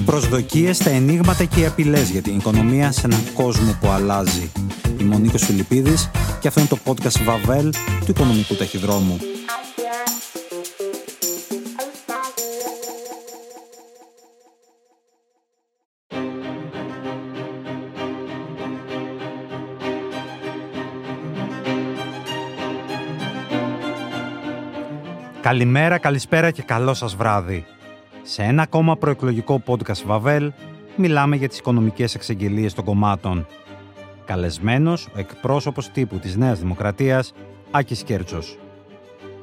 Οι προσδοκίες, τα ενίγματα και οι απειλές για την οικονομία σε έναν κόσμο που αλλάζει. Είμαι ο Νίκος Φιλιππίδης και αυτό είναι το podcast Βαβέλ του Οικονομικού Ταχυδρόμου. Καλημέρα, καλησπέρα και καλό σας βράδυ. Σε ένα ακόμα προεκλογικό podcast Βαβέλ μιλάμε για τις οικονομικές εξεγγελίες των κομμάτων. Καλεσμένος ο εκπρόσωπος τύπου της Νέας Δημοκρατίας, Άκης Κέρτσος.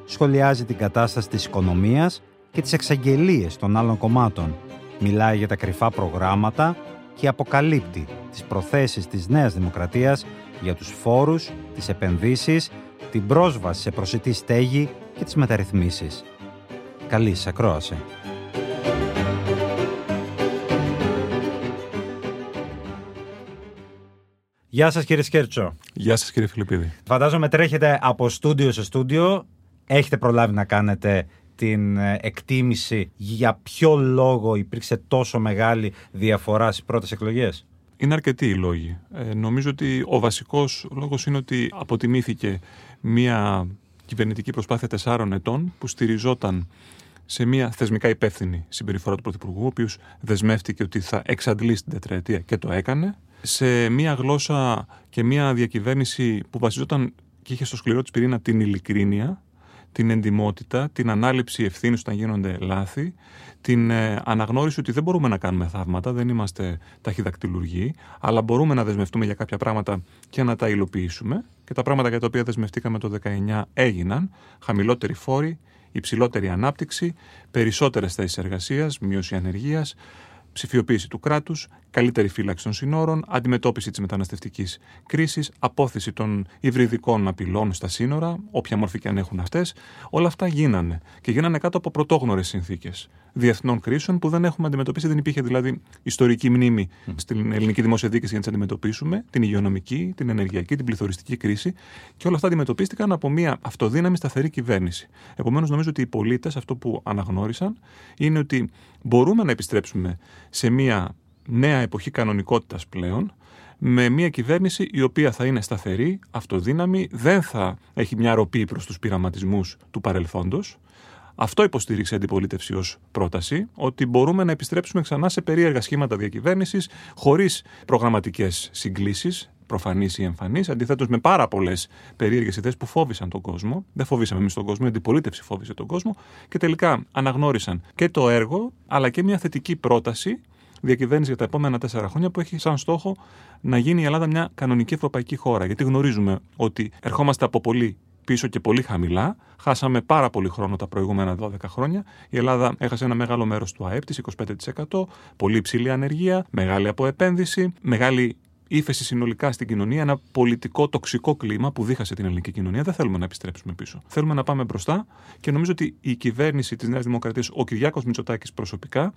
Σχολιάζει την κατάσταση της οικονομίας και τις εξαγγελίες των άλλων κομμάτων. Μιλάει για τα κρυφά προγράμματα και αποκαλύπτει τις προθέσεις της Νέας Δημοκρατίας για τους φόρους, τις επενδύσεις, την πρόσβαση σε προσιτή στέγη και τις μεταρρυθμίσεις. Καλή σας ακρόαση. Γεια σας κύριε Σκέρτσο. Γεια σας κύριε Φιλιππίδη. Φαντάζομαι τρέχετε από στούντιο σε στούντιο. Έχετε προλάβει να κάνετε την ε, εκτίμηση για ποιο λόγο υπήρξε τόσο μεγάλη διαφορά στις πρώτες εκλογές; Είναι αρκετοί οι λόγοι. Ε, νομίζω ότι ο βασικός λόγος είναι ότι αποτιμήθηκε μια κυβερνητική προσπάθεια τεσσάρων ετών που στηριζόταν σε μια θεσμικά υπεύθυνη συμπεριφορά του Πρωθυπουργού, ο οποίος δεσμεύτηκε ότι θα εξαντλήσει την τετραετία και το έκανε, σε μια γλώσσα και μια διακυβέρνηση που βασιζόταν και είχε στο σκληρό της πυρήνα την ειλικρίνεια, την εντιμότητα, την ανάληψη ευθύνης όταν γίνονται λάθη, την ε, αναγνώριση ότι δεν μπορούμε να κάνουμε θαύματα, δεν είμαστε ταχυδακτηλουργοί, αλλά μπορούμε να δεσμευτούμε για κάποια πράγματα και να τα υλοποιήσουμε. Και τα πράγματα για τα οποία δεσμευτήκαμε το 19 έγιναν. Χαμηλότερη φόρη, υψηλότερη ανάπτυξη, περισσότερες θέσεις εργασίας, μείωση ανεργίας, ψηφιοποίηση του κράτους, καλύτερη φύλαξη των συνόρων, αντιμετώπιση της μεταναστευτικής κρίσης, απόθεση των υβριδικών απειλών στα σύνορα, όποια μορφή και αν έχουν αυτές. Όλα αυτά γίνανε. Και γίνανε κάτω από πρωτόγνωρες συνθήκες διεθνών κρίσεων που δεν έχουμε αντιμετωπίσει. Δεν υπήρχε δηλαδή ιστορική μνήμη στην ελληνική δημόσια δίκηση για να τις αντιμετωπίσουμε. Την υγειονομική, την ενεργειακή, την πληθωριστική κρίση. Και όλα αυτά αντιμετωπίστηκαν από μια αυτοδύναμη σταθερή κυβέρνηση. Επομένως, νομίζω ότι οι πολίτες αυτό που αναγνώρισαν είναι ότι μπορούμε να επιστρέψουμε σε μια νέα εποχή κανονικότητας πλέον, με μια κυβέρνηση η οποία θα είναι σταθερή, αυτοδύναμη, δεν θα έχει μια ροπή προς τους πειραματισμούς του παρελθόντος. Αυτό υποστήριξε η αντιπολίτευση ως πρόταση, ότι μπορούμε να επιστρέψουμε ξανά σε περίεργα σχήματα διακυβέρνησης, χωρίς προγραμματικές συγκλήσεις, προφανείς ή εμφανείς, αντιθέτως με πάρα πολλές περίεργες ιδέες που φόβησαν τον κόσμο. Δεν φοβήσαμε εμείς τον κόσμο, η αντιπολίτευση φόβησε τον κόσμο και τελικά αναγνώρισαν και το έργο, αλλά και μια θετική πρόταση διακυβέρνησης για τα επόμενα τέσσερα χρόνια που έχει σαν στόχο να γίνει η Ελλάδα μια κανονική ευρωπαϊκή χώρα. Γιατί γνωρίζουμε ότι ερχόμαστε από πολύ πίσω και πολύ χαμηλά. Χάσαμε πάρα πολύ χρόνο τα προηγούμενα 12 χρόνια. Η Ελλάδα έχασε ένα μεγάλο μέρος του ΑΕΠ της, 25%, πολύ υψηλή ανεργία, μεγάλη αποεπένδυση, μεγάλη ύφεση συνολικά στην κοινωνία, ένα πολιτικό τοξικό κλίμα που δίχασε την ελληνική κοινωνία. Δεν θέλουμε να επιστρέψουμε πίσω. Θέλουμε να πάμε μπροστά και νομίζω ότι η κυβέρνηση της Νέας Δημοκρατίας, ο Κυριάκος Μητσοτάκης προσωπικά,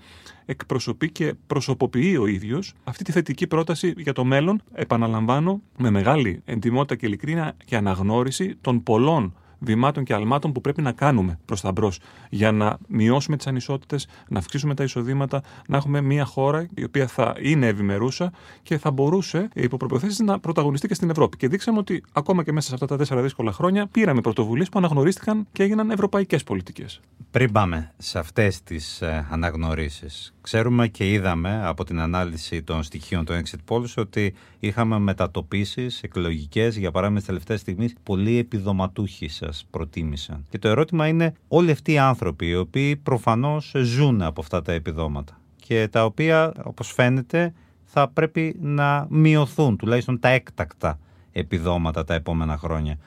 εκπροσωπεί και προσωποποιεί ο ίδιος αυτή τη θετική πρόταση για το μέλλον. Επαναλαμβάνω, με μεγάλη εντυμότητα και ειλικρίνεια και αναγνώριση των πολλών βημάτων και αλμάτων που πρέπει να κάνουμε προς τα μπρος για να μειώσουμε τις ανισότητες, να αυξήσουμε τα εισοδήματα, να έχουμε μια χώρα η οποία θα είναι ευημερούσα και θα μπορούσε υπό προποθέσεις να πρωταγωνιστεί και στην Ευρώπη. Και δείξαμε ότι ακόμα και μέσα σε αυτά τα τέσσερα δύσκολα χρόνια πήραμε πρωτοβουλίες που αναγνωρίστηκαν και έγιναν ευρωπαϊκές πολιτικές. Πριν πάμε σε αυτές τις ε, αναγνωρίσεις, ξέρουμε και είδαμε από την ανάλυση των στοιχείων των exit polls ότι είχαμε μετατοπίσεις εκλογικές, για παράδειγμα, στις τελευταίες στιγμές, πολλοί επιδοματούχοι προτίμησαν. Και το ερώτημα είναι όλοι αυτοί οι άνθρωποι οι οποίοι προφανώς ζουν από αυτά τα επιδόματα και τα οποία όπως φαίνεται θα πρέπει να μειωθούν τουλάχιστον τα έκτακτα επιδόματα τα επόμενα χρόνια.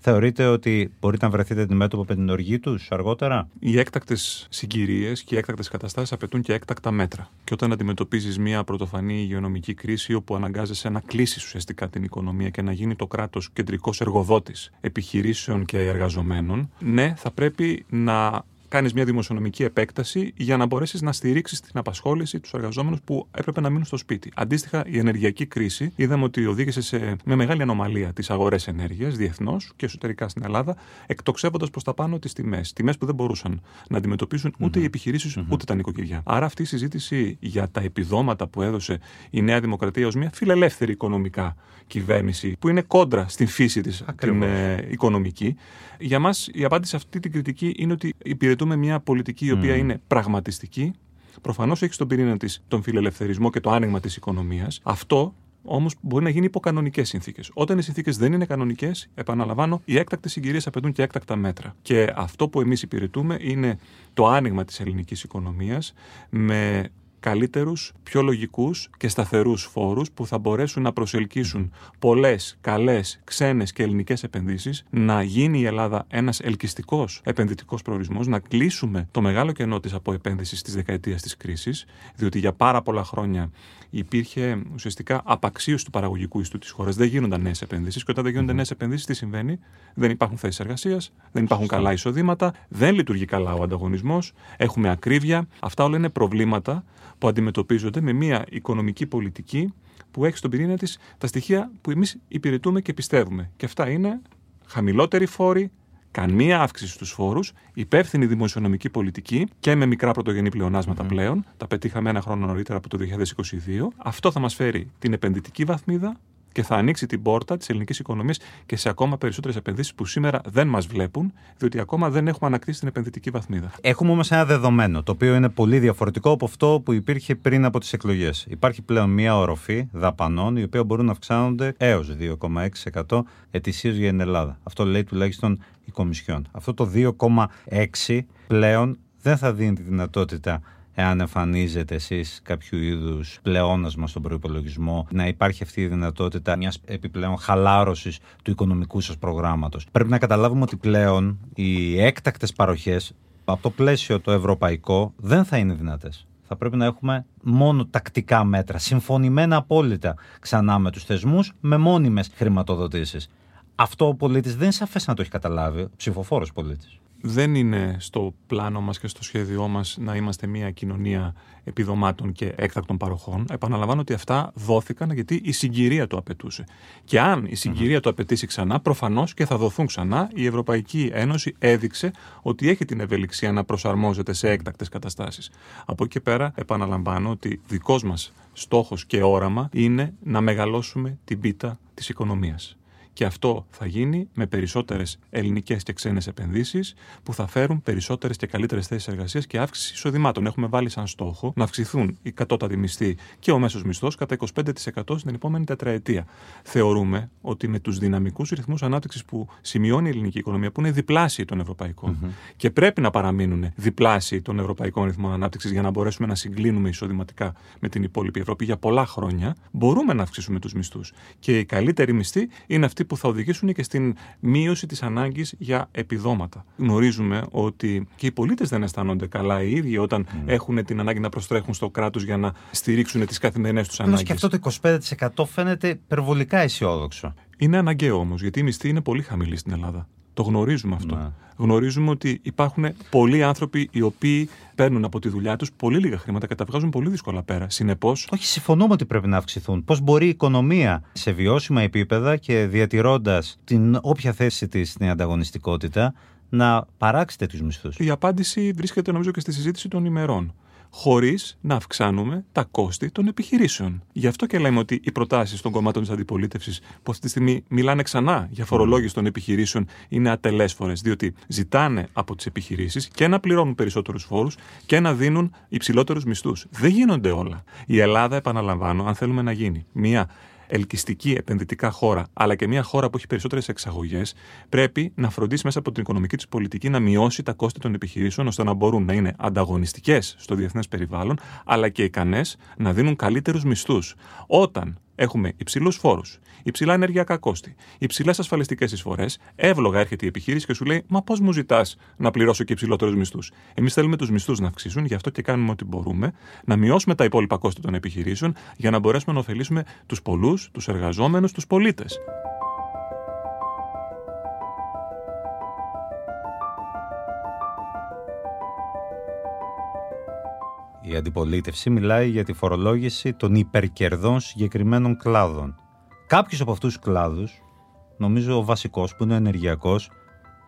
Θεωρείτε ότι μπορείτε να βρεθείτε αντιμέτωπο με την οργή τους αργότερα; Οι έκτακτες συγκυρίες και οι έκτακτες καταστάσεις απαιτούν και έκτακτα μέτρα. Και όταν αντιμετωπίζεις μια πρωτοφανή υγειονομική κρίση, όπου αναγκάζεσαι να κλείσεις ουσιαστικά την οικονομία και να γίνει το κράτος κεντρικός εργοδότης επιχειρήσεων και εργαζομένων, ναι, θα πρέπει να κάνεις μια δημοσιονομική επέκταση για να μπορέσεις να στηρίξεις την απασχόληση τους εργαζόμενους που έπρεπε να μείνουν στο σπίτι. Αντίστοιχα, η ενεργειακή κρίση είδαμε ότι οδήγησε σε με μεγάλη ανομαλία τις αγορές ενέργειας διεθνώς και εσωτερικά στην Ελλάδα, εκτοξεύοντας προς τα πάνω τις τιμές. Τιμές που δεν μπορούσαν να αντιμετωπίσουν ούτε οι επιχειρησει ούτε τα νοικοκυριά. Άρα αυτή η συζήτηση για τα επιδόματα που έδωσε η Νέα Δημοκρατία ως μια φιλελεύθερη οικονομικά κυβέρνηση που είναι κόντρα στην φύση της την ε, οικονομική, για μας η απάντηση σε αυτή την κριτική είναι ότι υπηρετούμε μια πολιτική η οποία είναι πραγματιστική. Προφανώς έχει στον πυρήνα της τον φιλελευθερισμό και το άνοιγμα της οικονομίας. Αυτό όμως μπορεί να γίνει υπό κανονικές συνθήκες. Όταν οι συνθήκες δεν είναι κανονικές, επαναλαμβάνω, οι έκτακτες συγκυρίες απαιτούν και έκτακτα μέτρα. Και αυτό που εμείς υπηρετούμε είναι το άνοιγμα της ελληνικής οικονομίας με καλύτερους, πιο λογικούς και σταθερούς φόρους που θα μπορέσουν να προσελκύσουν πολλές, καλές, ξένες και ελληνικές επενδύσεις, να γίνει η Ελλάδα ένας ελκυστικός επενδυτικός προορισμός, να κλείσουμε το μεγάλο κενό της από επένδυση της δεκαετίας της κρίσης, διότι για πάρα πολλά χρόνια υπήρχε ουσιαστικά απαξίωση του παραγωγικού ιστού της χώρας. Δεν γίνονταν νέες επενδύσεις και όταν δεν γίνονται νέες επενδύσεις τι συμβαίνει, δεν υπάρχουν θέσεις εργασίας, δεν υπάρχουν καλά εισοδήματα, δεν λειτουργεί καλά ο ανταγωνισμός, έχουμε ακρίβεια. Αυτά όλα είναι προβλήματα που αντιμετωπίζονται με μια οικονομική πολιτική που έχει στον πυρήνα της τα στοιχεία που εμείς υπηρετούμε και πιστεύουμε. Και αυτά είναι χαμηλότεροι φόροι, καμία αύξηση στους φόρους, υπεύθυνη δημοσιονομική πολιτική και με μικρά πρωτογενή πλέον. Τα πετύχαμε ένα χρόνο νωρίτερα από το 2022. Αυτό θα μας φέρει την επενδυτική βαθμίδα, και θα ανοίξει την πόρτα της ελληνικής οικονομίας και σε ακόμα περισσότερες επενδύσεις που σήμερα δεν μας βλέπουν, διότι ακόμα δεν έχουμε ανακτήσει την επενδυτική βαθμίδα. Έχουμε όμως ένα δεδομένο, το οποίο είναι πολύ διαφορετικό από αυτό που υπήρχε πριν από τις εκλογές. Υπάρχει πλέον μια οροφή δαπανών, η οποία μπορούν να αυξάνονται έως 2,6% ετησίως για την Ελλάδα. Αυτό λέει τουλάχιστον η Κομισιόν. Αυτό το 2,6 πλέον δεν θα δίνει τη δυνατότητα εάν εμφανίζετε εσείς κάποιο είδους πλεόνασμα στον προπολογισμό, να υπάρχει αυτή η δυνατότητα μιας επιπλέον χαλάρωσης του οικονομικού σας προγράμματος. Πρέπει να καταλάβουμε ότι πλέον οι έκτακτες παροχές από το πλαίσιο το ευρωπαϊκό δεν θα είναι δυνατές. Θα πρέπει να έχουμε μόνο τακτικά μέτρα, συμφωνημένα απόλυτα ξανά με τους θεσμούς, με μόνιμες χρηματοδοτήσεις. Αυτό ο πολίτης δεν είναι σαφές να το έχει καταλάβει, ο ψηφοφόρος πολίτης δεν είναι στο πλάνο μας και στο σχέδιό μας να είμαστε μια κοινωνία επιδομάτων και έκτακτων παροχών. Επαναλαμβάνω ότι αυτά δόθηκαν γιατί η συγκυρία το απαιτούσε. Και αν η συγκυρία το απαιτήσει ξανά, προφανώς και θα δοθούν ξανά. Η Ευρωπαϊκή Ένωση έδειξε ότι έχει την ευελιξία να προσαρμόζεται σε έκτακτες καταστάσεις. Από εκεί πέρα επαναλαμβάνω ότι δικός μας στόχος και όραμα είναι να μεγαλώσουμε την πίτα της οικονομίας. Και αυτό θα γίνει με περισσότερες ελληνικές και ξένες επενδύσεις που θα φέρουν περισσότερες και καλύτερες θέσεις εργασίας και αύξηση εισοδημάτων. Έχουμε βάλει σαν στόχο να αυξηθούν οι κατώτατοι μισθοί και ο μέσος μισθός κατά 25% στην επόμενη τετραετία. Θεωρούμε ότι με τους δυναμικούς ρυθμούς ανάπτυξης που σημειώνει η ελληνική οικονομία, που είναι διπλάσιοι των ευρωπαϊκών mm-hmm. και πρέπει να παραμείνουν διπλάσιοι των ευρωπαϊκών ρυθμών ανάπτυξης για να μπορέσουμε να συγκλίνουμε εισοδηματικά με την υπόλοιπη Ευρώπη για πολλά χρόνια, μπορούμε να αυξήσουμε τους μισθούς. Και οι καλύτεροι μισθοί είναι αυτοί που θα οδηγήσουν και στην μείωση της ανάγκης για επιδόματα. Γνωρίζουμε ότι και οι πολίτες δεν αισθάνονται καλά οι ίδιοι όταν mm. έχουν την ανάγκη να προστρέχουν στο κράτος για να στηρίξουν τις καθημερινές τους ανάγκες. Και αυτό το 25% φαίνεται υπερβολικά αισιόδοξο. Είναι αναγκαίο όμως, γιατί η μισθή είναι πολύ χαμηλή στην Ελλάδα. Το γνωρίζουμε αυτό. Ναι. Γνωρίζουμε ότι υπάρχουν πολλοί άνθρωποι οι οποίοι παίρνουν από τη δουλειά τους πολύ λίγα χρήματα και τα βγάζουν πολύ δύσκολα πέρα. Συνεπώς. Όχι, συμφωνούμε ότι πρέπει να αυξηθούν. Πώς μπορεί η οικονομία σε βιώσιμα επίπεδα και διατηρώντας την όποια θέση της στην ανταγωνιστικότητα να παράξει τέτοιου μισθούς; Η απάντηση βρίσκεται νομίζω και στη συζήτηση των ημερών χωρίς να αυξάνουμε τα κόστη των επιχειρήσεων. Γι' αυτό και λέμε ότι οι προτάσεις των κομμάτων της αντιπολίτευσης, που αυτή τη στιγμή μιλάνε ξανά για φορολόγηση των επιχειρήσεων, είναι ατελέσφορες. Διότι ζητάνε από τις επιχειρήσεις και να πληρώνουν περισσότερους φόρους και να δίνουν υψηλότερους μισθούς. Δεν γίνονται όλα. Η Ελλάδα, επαναλαμβάνω, αν θέλουμε να γίνει μια ελκυστική επενδυτικά χώρα, αλλά και μια χώρα που έχει περισσότερες εξαγωγές, πρέπει να φροντίσει μέσα από την οικονομική της πολιτική να μειώσει τα κόστη των επιχειρήσεων ώστε να μπορούν να είναι ανταγωνιστικές στο διεθνές περιβάλλον, αλλά και ικανές να δίνουν καλύτερους μισθούς. Όταν έχουμε υψηλούς φόρους, υψηλά ενεργειακά κόστη, υψηλές ασφαλιστικές εισφορές, εύλογα έρχεται η επιχείρηση και σου λέει Μα πώς μου ζητάς να πληρώσω και υψηλότερους μισθούς; Εμείς θέλουμε τους μισθούς να αυξήσουν, γι' αυτό και κάνουμε ό,τι μπορούμε, να μειώσουμε τα υπόλοιπα κόστη των επιχειρήσεων για να μπορέσουμε να ωφελήσουμε τους πολλούς, τους εργαζόμενους, τους πολίτες. Η αντιπολίτευση μιλάει για τη φορολόγηση των υπερκερδών συγκεκριμένων κλάδων. Κάποιου από αυτούς τους κλάδους, νομίζω ο βασικός που είναι ο ενεργειακός,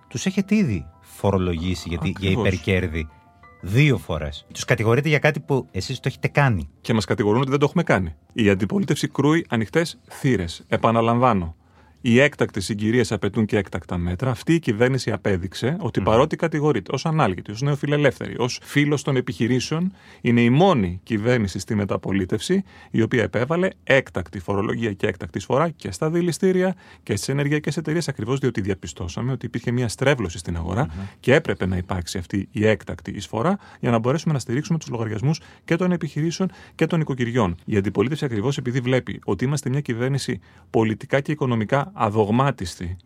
τους έχετε ήδη φορολογήσει γιατί, για Ακριβώς. υπερκέρδη δύο φορές. Τους κατηγορείτε για κάτι που εσείς το έχετε κάνει. Και μας κατηγορούν ότι δεν το έχουμε κάνει. Η αντιπολίτευση κρούει ανοιχτές θύρες. Επαναλαμβάνω. Οι έκτακτες συγκυρίες απαιτούν και έκτακτα μέτρα. Αυτή η κυβέρνηση απέδειξε ότι παρότι κατηγορείται ως ανάλγητη, ως νεοφιλελεύθερη, ως φίλος των επιχειρήσεων, είναι η μόνη κυβέρνηση στη μεταπολίτευση η οποία επέβαλε έκτακτη φορολογία και έκτακτη εισφορά και στα δηληστήρια και στις ενεργειακές εταιρείες, ακριβώς διότι διαπιστώσαμε ότι υπήρχε μια στρέβλωση στην αγορα και έπρεπε να υπάρξει αυτή η έκτακτη εισφορά για να μπορέσουμε να στηρίξουμε τους λογαριασμούς και των επιχειρήσεων και των οικοκυριών. Η αντιπολίτευση ακριβώς επειδή βλέπει ότι είμαστε μια κυβέρνηση πολιτικά και οικονομικά αδογμάτιστη,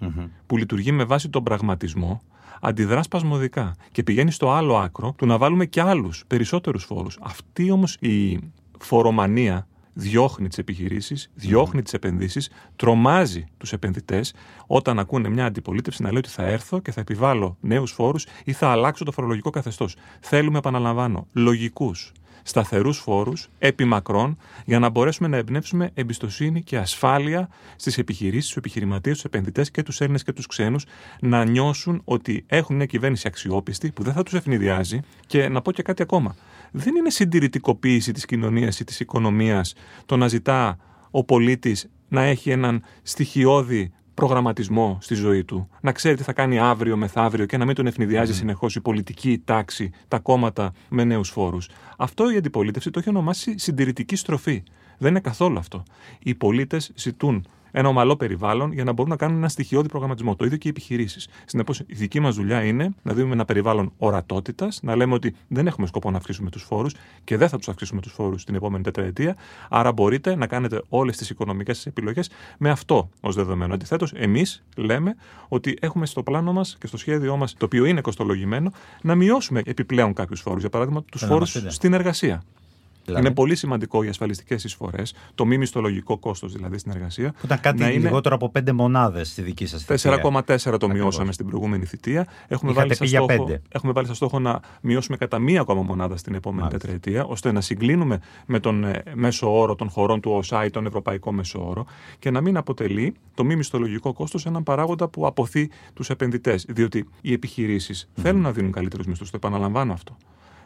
που λειτουργεί με βάση τον πραγματισμό, αντιδρά σπασμωδικά και πηγαίνει στο άλλο άκρο του να βάλουμε και άλλους περισσότερους φόρους. Αυτή όμως η φορομανία διώχνει τις επιχειρήσεις, διώχνει τις επενδύσεις, τρομάζει τους επενδυτές όταν ακούνε μια αντιπολίτευση να λέει ότι θα έρθω και θα επιβάλλω νέους φόρους ή θα αλλάξω το φορολογικό καθεστώς. Θέλουμε, επαναλαμβάνω, λογικούς, σταθερούς φόρους, επί μακρόν, για να μπορέσουμε να εμπνεύσουμε εμπιστοσύνη και ασφάλεια στις επιχειρήσεις, στους επιχειρηματίες, στους επενδυτές και τους Έλληνες και τους ξένους να νιώσουν ότι έχουν μια κυβέρνηση αξιόπιστη που δεν θα τους ευνηδιάζει. Και να πω και κάτι ακόμα. Δεν είναι συντηρητικοποίηση της κοινωνίας ή της οικονομίας το να ζητά ο πολίτης να έχει έναν στοιχειώδη προγραμματισμό στη ζωή του. Να ξέρει τι θα κάνει αύριο, μεθαύριο και να μην τον ευνηδιάζει mm. συνεχώς η πολιτική η τάξη, τα κόμματα με νέους φόρους. Αυτό η αντιπολίτευση το έχει ονομάσει συντηρητική στροφή. Δεν είναι καθόλου αυτό. Οι πολίτες ζητούν ένα ομαλό περιβάλλον για να μπορούν να κάνουν ένα στοιχειώδη προγραμματισμό. Το ίδιο και οι επιχειρήσεις. Συνεπώς, η δική μας δουλειά είναι να δίνουμε ένα περιβάλλον ορατότητας, να λέμε ότι δεν έχουμε σκοπό να αυξήσουμε τους φόρους και δεν θα τους αυξήσουμε τους φόρους την επόμενη τετραετία. Άρα μπορείτε να κάνετε όλες τις οικονομικές επιλογές με αυτό ως δεδομένο. Αντιθέτως, εμείς λέμε ότι έχουμε στο πλάνο μας και στο σχέδιό μας, το οποίο είναι κοστολογημένο, να μειώσουμε επιπλέον κάποιους φόρους. Για παράδειγμα, τους Θέλω να φόρους μας πείτε. στην εργασία. Δηλαδή; Είναι πολύ σημαντικό οι ασφαλιστικές εισφορές, το μη μισθολογικό κόστος δηλαδή στην εργασία. Που ήταν κάτι να είναι λιγότερο από πέντε μονάδες στη δική σας θητεία. 4,4 το μειώσαμε στην προηγούμενη θητεία. Έχουμε Είχατε βάλει, σαν πει για στόχο, πέντε. έχουμε βάλει σαν στόχο να μειώσουμε κατά μία ακόμα μονάδα στην επόμενη Μάλιστα. τετραετία, ώστε να συγκλίνουμε με τον ε, μέσο όρο των χωρών του ΟΣΑ ή τον ευρωπαϊκό μέσο όρο και να μην αποτελεί το μη μισθολογικό κόστος έναν παράγοντα που αποθεί τους επενδυτές. Διότι οι επιχειρήσεις θέλουν να δίνουν καλύτερους μισθούς. Το επαναλαμβάνω αυτό.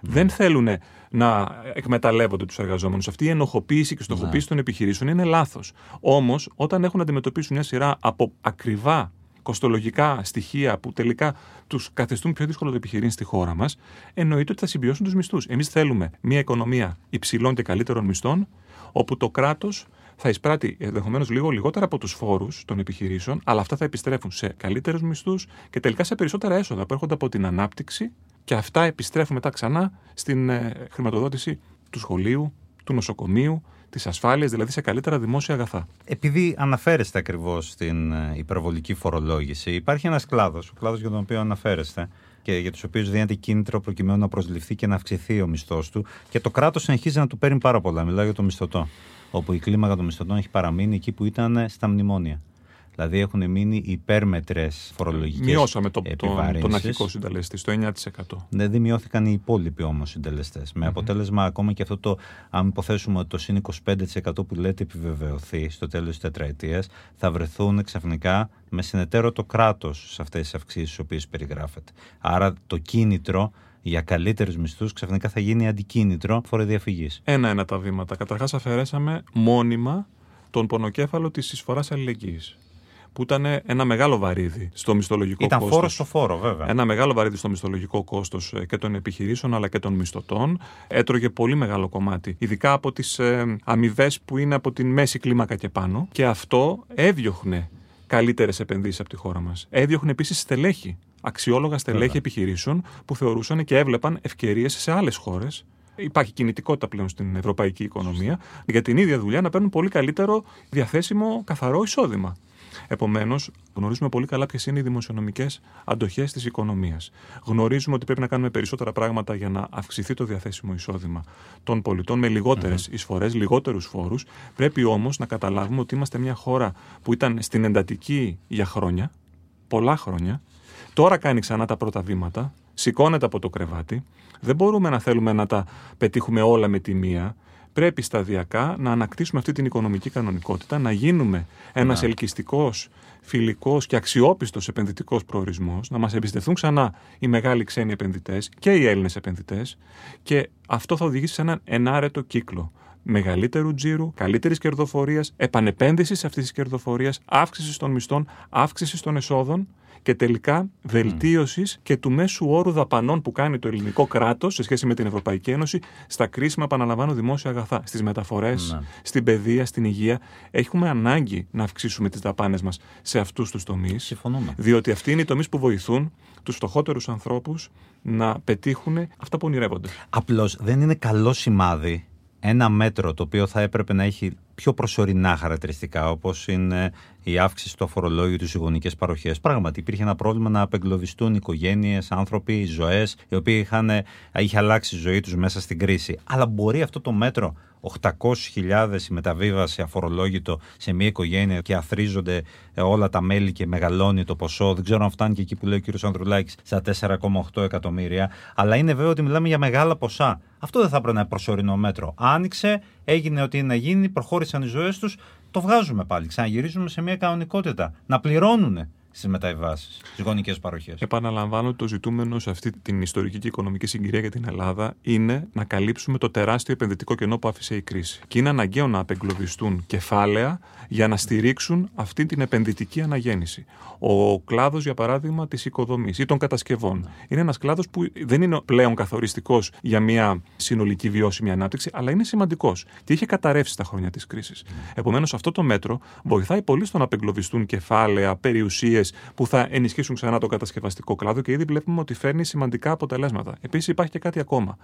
Δεν θέλουν να εκμεταλλεύονται τους εργαζόμενους. Αυτή η ενοχοποίηση και στοχοποίηση των επιχειρήσεων είναι λάθος. Όμως, όταν έχουν να αντιμετωπίσουν μια σειρά από ακριβά κοστολογικά στοιχεία που τελικά τους καθιστούν πιο δύσκολο το επιχειρήν στη χώρα μας, εννοείται ότι θα συμπιώσουν τους μισθούς. Εμείς θέλουμε μια οικονομία υψηλών και καλύτερων μισθών, όπου το κράτος θα εισπράττει ενδεχομένως λίγο λιγότερα από τους φόρους των επιχειρήσεων, αλλά αυτά θα επιστρέφουν σε καλύτερους μισθούς και τελικά σε περισσότερα έσοδα που έρχονται από την ανάπτυξη και αυτά επιστρέφουν μετά ξανά στην ε, χρηματοδότηση του σχολείου, του νοσοκομείου, της ασφάλειας, δηλαδή σε καλύτερα δημόσια αγαθά. Επειδή αναφέρεστε ακριβώς στην ε, υπερβολική φορολόγηση, υπάρχει ένας κλάδος, ο κλάδος για τον οποίο αναφέρεστε και για τους οποίους δίνεται κίνητρο προκειμένου να προσληφθεί και να αυξηθεί ο μισθός του και το κράτος συνεχίζει να του παίρνει πάρα πολλά. Μιλάω για το μισθωτό. Όπου η κλίμακα των μισθωτών έχει παραμείνει εκεί που ήταν στα μνημόνια. Δηλαδή έχουν μείνει υπέρμετρες φορολογικές Μειώσαμε το, τον, τον αρχικό συντελεστή στο 9%. Ναι, δεν μειώθηκαν οι υπόλοιποι όμως συντελεστές. Με αποτέλεσμα ακόμα και αυτό το, αν υποθέσουμε ότι το συν 25% που λέτε επιβεβαιωθεί στο τέλος της τετραετίας, θα βρεθούν ξαφνικά με συνεταίρο το κράτος σε αυτές τις αυξήσεις τις οποίες περιγράφεται. Άρα το κίνητρο για καλύτερους μισθούς ξαφνικά θα γίνει αντικίνητρο φοροδιαφυγής. Ένα-ένα τα βήματα. Καταρχάς, αφαιρέσαμε μόνιμα τον πονοκέφαλο της εισφοράς αλληλεγγύης. Που ήταν ένα μεγάλο βαρύδι στο μισθολογικό Ήταν κόστος. φόρος στο φόρο, βέβαια. Ένα μεγάλο βαρύδι στο μισθολογικό κόστος και των επιχειρήσεων αλλά και των μισθωτών. Έτρωγε πολύ μεγάλο κομμάτι, ειδικά από τις ε, αμοιβές που είναι από την μέση κλίμακα και πάνω. Και αυτό έδιωχνε καλύτερες επενδύσεις από τη χώρα μας. Έδιωχνε επίσης στελέχη, αξιόλογα στελέχη επιχειρήσεων που θεωρούσαν και έβλεπαν ευκαιρίες σε άλλες χώρες υπάρχει κινητικότητα πλέον στην ευρωπαϊκή οικονομία, για την ίδια δουλειά να παίρνουν πολύ καλύτερο διαθέσιμο καθαρό εισόδημα. Επομένως, γνωρίζουμε πολύ καλά ποιες είναι οι δημοσιονομικές αντοχές της οικονομίας. Γνωρίζουμε ότι πρέπει να κάνουμε περισσότερα πράγματα για να αυξηθεί το διαθέσιμο εισόδημα των πολιτών με λιγότερες mm-hmm. εισφορές, λιγότερους φόρους. Πρέπει όμως να καταλάβουμε ότι είμαστε μια χώρα που ήταν στην εντατική για χρόνια, πολλά χρόνια. Τώρα κάνει ξανά τα πρώτα βήματα, σηκώνεται από το κρεβάτι. Δεν μπορούμε να θέλουμε να τα πετύχουμε όλα με τη μία πρέπει σταδιακά να ανακτήσουμε αυτή την οικονομική κανονικότητα, να γίνουμε ένας yeah. ελκυστικός, φιλικός και αξιόπιστος επενδυτικός προορισμός, να μας εμπιστευτούν ξανά οι μεγάλοι ξένοι επενδυτές και οι Έλληνες επενδυτές και αυτό θα οδηγήσει σε έναν ενάρετο κύκλο μεγαλύτερου τζίρου, καλύτερης κερδοφορίας, επανεπένδυσης αυτής της κερδοφορίας, αύξησης των μισθών, αύξησης των εσόδων και τελικά βελτίωσης και του μέσου όρου δαπανών που κάνει το ελληνικό κράτος σε σχέση με την Ευρωπαϊκή Ένωση στα κρίσιμα, επαναλαμβάνω, δημόσια αγαθά, στις μεταφορές, ναι. στην παιδεία, στην υγεία. Έχουμε ανάγκη να αυξήσουμε τις δαπάνες μας σε αυτούς τους τομείς. Συμφωνούμε. Διότι αυτοί είναι οι τομείς που βοηθούν τους φτωχότερους ανθρώπους να πετύχουν αυτά που ονειρεύονται. Απλώς δεν είναι καλό σημάδι ένα μέτρο το οποίο θα έπρεπε να έχει πιο προσωρινά χαρακτηριστικά, όπως είναι η αύξηση του αφορολόγιου του γονικέ παροχέ. Πράγματι, υπήρχε ένα πρόβλημα να απεγκλωβιστούν οικογένειες, άνθρωποι, ζωές, οι οποίοι είχαν, είχε αλλάξει η ζωή τους μέσα στην κρίση. Αλλά μπορεί αυτό το μέτρο 800.000 η μεταβίβαση αφορολόγητο σε μια οικογένεια και αθρίζονται όλα τα μέλη και μεγαλώνει το ποσό. Δεν ξέρω αν φτάνει και εκεί που λέει ο κύριος Ανδρουλάκης στα 4,8 εκατομμύρια. Αλλά είναι βέβαιο ότι μιλάμε για μεγάλα ποσά. Αυτό δεν θα πρέπει να είναι προσωρινό μέτρο. Άνοιξε, έγινε ό,τι είναι να γίνει, προχώρησαν οι ζωές τους. Το βγάζουμε πάλι. Ξαναγυρίζουμε σε μια κανονικότητα. Να πληρώνουν στις μεταβιβάσεις, στις γονικές παροχές. Επαναλαμβάνω ότι το ζητούμενο σε αυτή την ιστορική και οικονομική συγκυρία για την Ελλάδα είναι να καλύψουμε το τεράστιο επενδυτικό κενό που άφησε η κρίση. Και είναι αναγκαίο να απεγκλωβιστούν κεφάλαια για να στηρίξουν αυτή την επενδυτική αναγέννηση. Ο κλάδος, για παράδειγμα, της οικοδομής ή των κατασκευών είναι ένας κλάδος που δεν είναι πλέον καθοριστικός για μια συνολική βιώσιμη ανάπτυξη, αλλά είναι σημαντικός και είχε καταρρεύσει στα χρόνια της κρίσης. Επομένως, αυτό το μέτρο βοηθάει πολύ στο να απεγκλωβιστούν κεφάλαια, περιουσίες που θα ενισχύσουν ξανά το κατασκευαστικό κλάδο και ήδη βλέπουμε ότι φέρνει σημαντικά αποτελέσματα. Επίσης, υπάρχει και κάτι ακόμα.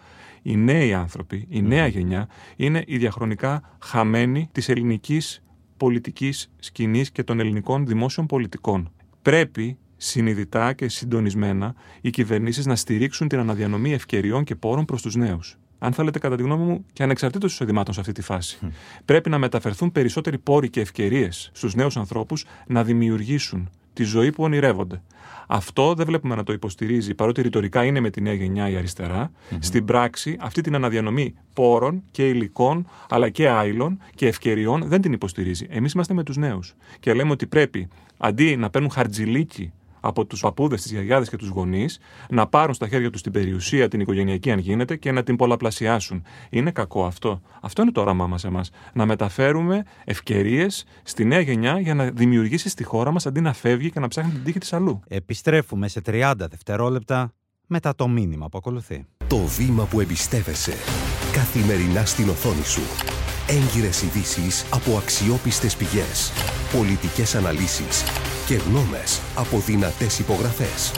Οι νέοι άνθρωποι, η νέα γενιά, είναι η διαχρονικά χαμένη της ελληνικής πολιτικής σκηνής και των ελληνικών δημόσιων πολιτικών. Πρέπει συνειδητά και συντονισμένα οι κυβερνήσεις να στηρίξουν την αναδιανομή ευκαιριών και πόρων προς τους νέους. Αν θέλετε, κατά τη γνώμη μου, και ανεξαρτήτως εισοδημάτων σε αυτή τη φάση. Πρέπει να μεταφερθούν περισσότεροι πόροι και ευκαιρίες στους νέους ανθρώπους να δημιουργήσουν τη ζωή που ονειρεύονται. Αυτό δεν βλέπουμε να το υποστηρίζει, παρότι ρητορικά είναι με τη νέα γενιά η αριστερα Στην πράξη, αυτή την αναδιανομή πόρων και υλικών, αλλά και άειλων και ευκαιριών δεν την υποστηρίζει. Εμείς είμαστε με τους νέους. Και λέμε ότι πρέπει αντί να παίρνουν χαρτζιλίκι από τους παππούδες, τις γιαγιάδες και τους γονείς να πάρουν στα χέρια τους την περιουσία, την οικογενειακή, αν γίνεται, και να την πολλαπλασιάσουν. Είναι κακό αυτό. Αυτό είναι το όραμά μας εμάς. Να μεταφέρουμε ευκαιρίες στη νέα γενιά για να δημιουργήσει στη χώρα μας αντί να φεύγει και να ψάχνει την τύχη της αλλού. Επιστρέφουμε σε 30 δευτερόλεπτα μετά το μήνυμα που ακολουθεί. Το βήμα που εμπιστεύεσαι. Καθημερινά στην οθόνη σου. Έγκυρες ειδήσεις από αξιόπιστες πηγές. Πολιτικές αναλύσεις και γνώμες από δυνατές υπογραφές.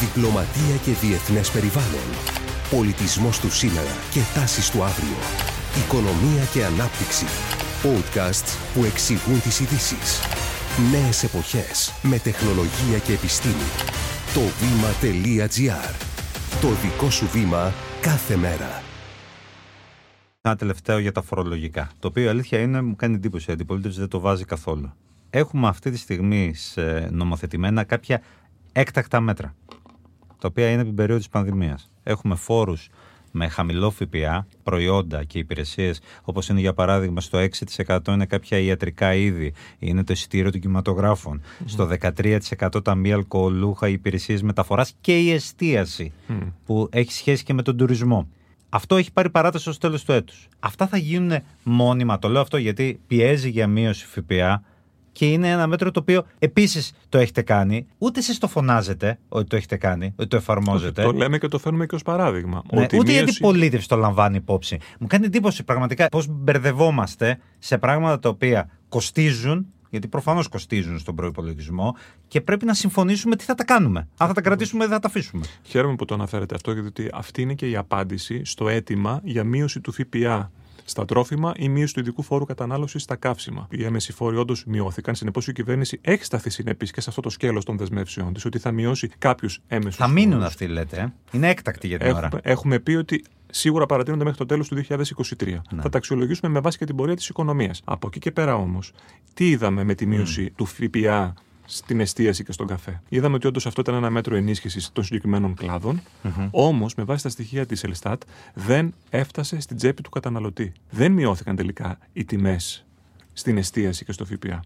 Διπλωματία και διεθνές περιβάλλον. Πολιτισμός του σήμερα και τάσεις του αύριο. Οικονομία και ανάπτυξη. Podcasts που εξηγούν τις ειδήσεις. Νέες εποχές με τεχνολογία και επιστήμη. Το βήμα.gr. Το δικό σου βήμα κάθε μέρα. Ένα τελευταίο για τα φορολογικά. Το οποίο η αλήθεια είναι, μου κάνει εντύπωση. Η αντιπολίτευσης δεν το βάζει καθόλου έχουμε αυτή τη στιγμή σε νομοθετημένα κάποια έκτακτα μέτρα, τα οποία είναι την περίοδο της πανδημίας. Έχουμε φόρους με χαμηλό ΦΠΑ, προϊόντα και υπηρεσίες, όπως είναι για παράδειγμα στο 6% είναι κάποια ιατρικά είδη, είναι το εισιτήριο των κινηματογράφων, στο 13% τα μη αλκοολούχα, οι υπηρεσίες μεταφοράς και η εστίαση, που έχει σχέση και με τον τουρισμό. Αυτό έχει πάρει παράταση στο τέλος του έτους. Αυτά θα γίνουν μόνιμα. Το λέω αυτό γιατί πιέζει για μείωση ΦΠΑ και είναι ένα μέτρο το οποίο επίσης το έχετε κάνει. Ούτε εσείς το φωνάζετε ότι το έχετε κάνει, ότι το εφαρμόζετε. Το λέμε και το φέρνουμε και ως παράδειγμα. Ναι, ότι ούτε μείωση... η αντιπολίτευση το λαμβάνει υπόψη. Μου κάνει εντύπωση πραγματικά πώς μπερδευόμαστε σε πράγματα τα οποία κοστίζουν γιατί προφανώς κοστίζουν στον προπολογισμό και πρέπει να συμφωνήσουμε τι θα τα κάνουμε. Αν θα τα κρατήσουμε ή δεν θα τα αφήσουμε. Χαίρομαι που το αναφέρετε αυτό, γιατί αυτή είναι και η απάντηση στο αίτημα για μείωση του ΦΠΑ στα τρόφιμα ή μείωση του ειδικού φόρου κατανάλωσης στα καύσιμα. Οι έμεση φόροι όντως μειώθηκαν. Συνεπώς η κυβέρνηση έχει σταθεί συνεπής και σε αυτό το σκέλος των δεσμεύσεων της, ότι θα μειώσει κάποιους έμεσου Θα μείνουν αυτοί, λέτε. ε; Είναι έκτακτοι για την ώρα. Έχουμε, έχουμε πει ότι σίγουρα παρατείνονται μέχρι το τέλος του 2023. Θα τα αξιολογήσουμε με βάση και την πορεία της οικονομίας. Από εκεί και πέρα όμως, τι είδαμε με τη μείωση του ΦΠΑ στην εστίαση και στον καφέ. Είδαμε ότι όντως αυτό ήταν ένα μέτρο ενίσχυσης των συγκεκριμένων κλάδων, όμως με βάση τα στοιχεία της Ελστάτ δεν έφτασε στην τσέπη του καταναλωτή. Δεν μειώθηκαν τελικά οι τιμές στην εστίαση και στο ΦΠΑ.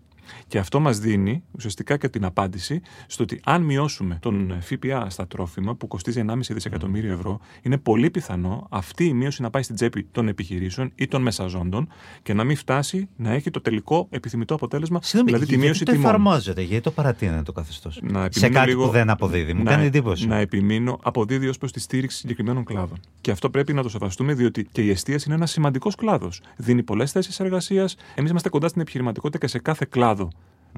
Και αυτό μας δίνει ουσιαστικά και την απάντηση στο ότι αν μειώσουμε τον ΦΠΑ στα τρόφιμα που κοστίζει 1,5 δισεκατομμύριο ευρώ, είναι πολύ πιθανό αυτή η μείωση να πάει στην τσέπη των επιχειρήσεων ή των μεσαζόντων και να μην φτάσει να έχει το τελικό επιθυμητό αποτέλεσμα, Συγγνώμη, δηλαδή τη γιατί μείωση το τιμών. εφαρμόζεται, γιατί το παρατείνεται το καθεστώς; Να Σε επιμείνω κάτι λίγο- που δεν αποδίδει. Μου να- κάνει εντύπωση. Να επιμείνω, αποδίδει ω προ τη στήριξη συγκεκριμένων κλάδων. Και αυτό πρέπει να το σεβαστούμε, διότι και η εστίαση είναι ένας σημαντικός κλάδος. Δίνει πολλές θέσεις εργασίας. Εμείς είμαστε κοντά στην επιχειρηματικότητα και σε κάθε κλάδο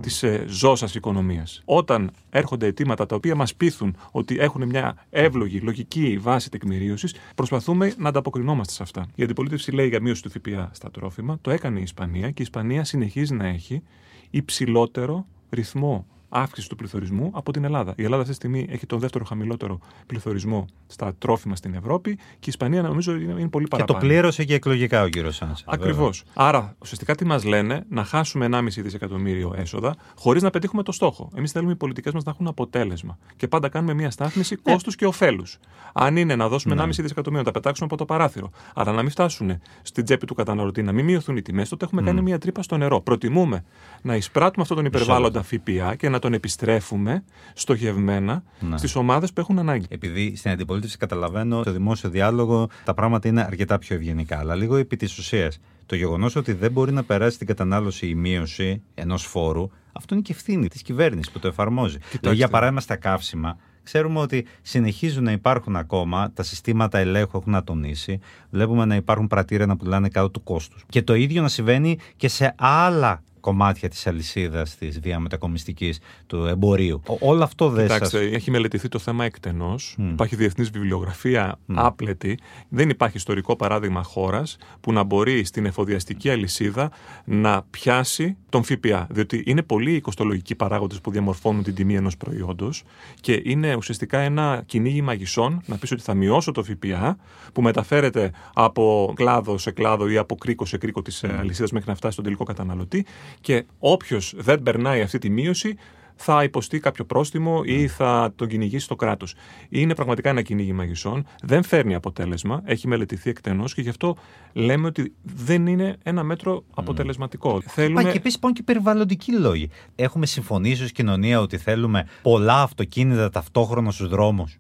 της ε, ζώσας οικονομίας. Όταν έρχονται αιτήματα τα οποία μας πείθουν ότι έχουν μια εύλογη, λογική βάση τεκμηρίωσης, προσπαθούμε να ανταποκρινόμαστε σε αυτά. Η αντιπολίτευση λέει για μείωση του ΦΠΑ στα τρόφιμα. Το έκανε η Ισπανία και η Ισπανία συνεχίζει να έχει υψηλότερο ρυθμό αύξηση του πληθωρισμού από την Ελλάδα. Η Ελλάδα αυτή τη στιγμή έχει τον δεύτερο χαμηλότερο πληθωρισμό στα τρόφιμα στην Ευρώπη και η Ισπανία νομίζω είναι, είναι πολύ Και παραπάνω. το πλήρωσε και εκλογικά ο κύριος Σάνσα. Ακριβώς. Άρα, ουσιαστικά τι μας λένε, να χάσουμε 1,5 δισεκατομμύριο έσοδα χωρίς να πετύχουμε το στόχο. Εμείς θέλουμε οι πολιτικές μας να έχουν αποτέλεσμα. Και πάντα κάνουμε μια στάθμιση Ναι. κόστους και ωφέλους. Αν είναι να δώσουμε 1,5 δισεκατομμύριο, να τα πετάξουμε από το παράθυρο, αλλά να μην φτάσουν στην τσέπη του καταναλωτή, να μην μειωθούν οι τιμές, τότε έχουμε κάνει μια τρύπα στο νερό. Προτιμούμε να εισπράττουμε αυτόν τον υπερβάλλοντα ΦΠΑ και να τον επιστρέφουμε στοχευμένα Ναι. στις ομάδες που έχουν ανάγκη. Επειδή στην αντιπολίτευση καταλαβαίνω στο δημόσιο διάλογο τα πράγματα είναι αρκετά πιο ευγενικά. Αλλά λίγο επί της ουσίας. Το γεγονός ότι δεν μπορεί να περάσει την κατανάλωση η μείωση ενός φόρου, αυτό είναι και ευθύνη της κυβέρνησης που το εφαρμόζει. Δηλαδή, για παράδειγμα, στα καύσιμα, ξέρουμε ότι συνεχίζουν να υπάρχουν ακόμα, τα συστήματα ελέγχου έχουν ατονίσει. Βλέπουμε να υπάρχουν πρατήρια να πουλάνε κάτω του κόστους. Και το ίδιο να συμβαίνει και σε άλλα κομμάτια της αλυσίδας της διαμετακομιστικής του εμπορίου. Ο- όλο αυτό δεν σας... Κοιτάξτε, έχει μελετηθεί το θέμα εκτενώς. Υπάρχει διεθνής βιβλιογραφία άπλετη. Δεν υπάρχει ιστορικό παράδειγμα χώρας που να μπορεί στην εφοδιαστική αλυσίδα να πιάσει τον ΦΠΑ. Διότι είναι πολλοί οι κοστολογικοί παράγοντες που διαμορφώνουν την τιμή ενός προϊόντος και είναι ουσιαστικά ένα κυνήγι μαγισσών να πεις ότι θα μειώσω το ΦΠΑ που μεταφέρεται από κλάδο σε κλάδο ή από κρίκο σε κρίκο της αλυσίδας μέχρι να φτάσει στον τελικό καταναλωτή. Και όποιος δεν περνάει αυτή τη μείωση θα υποστεί κάποιο πρόστιμο ή θα τον κυνηγήσει το κράτος. Είναι πραγματικά ένα κυνήγι μαγισσών. Δεν φέρνει αποτέλεσμα. Έχει μελετηθεί εκτενώς και γι' αυτό λέμε ότι δεν είναι ένα μέτρο αποτελεσματικό. Μα Θέλουμε. και επίσης υπάρχουν και περιβαλλοντικοί λόγοι. Έχουμε συμφωνήσει ως κοινωνία ότι θέλουμε πολλά αυτοκίνητα ταυτόχρονα στους δρόμους.